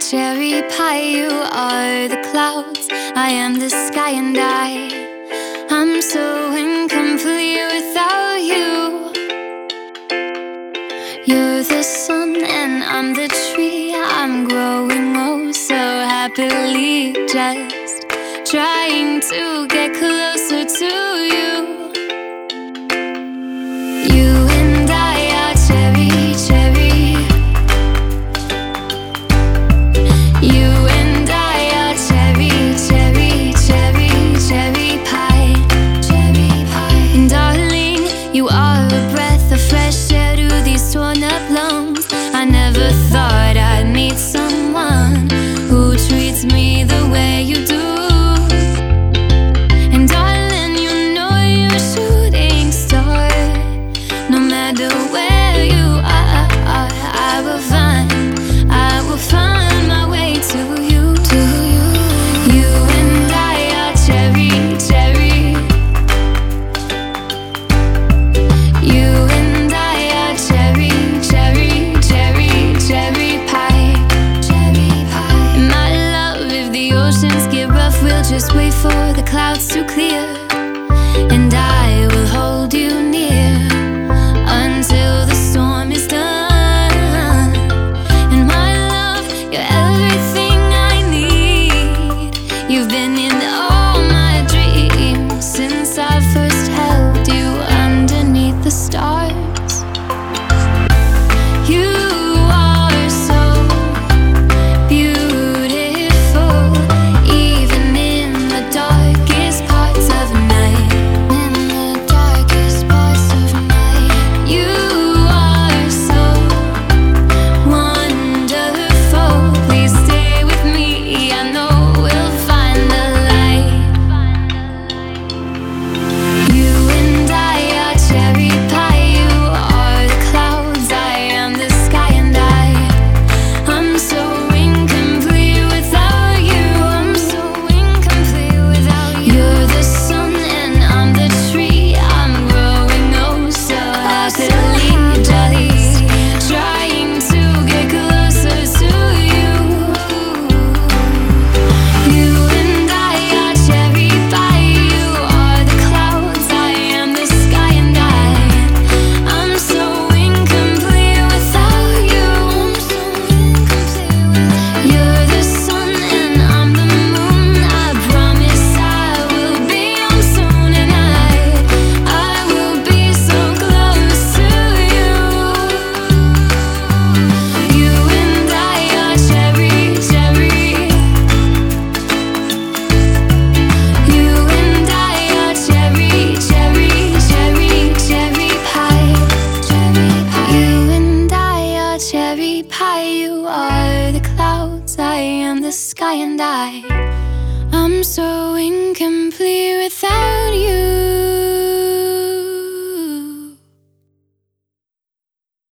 cherry pie, you are the clouds. I am the sky, and I, I'm so incomplete without you. You're the sun, and I'm the tree. I'm growing oh so happily, just trying to get. wonder where you are. I will find, I will find my way to you. You. and I are cherry, cherry. You and I are cherry, cherry, cherry. Cherry pie. My love, if the oceans get rough, we'll just wait for the clouds to clear. sheep high, you are the clouds, I am the sky, and I. I'm so incomplete without.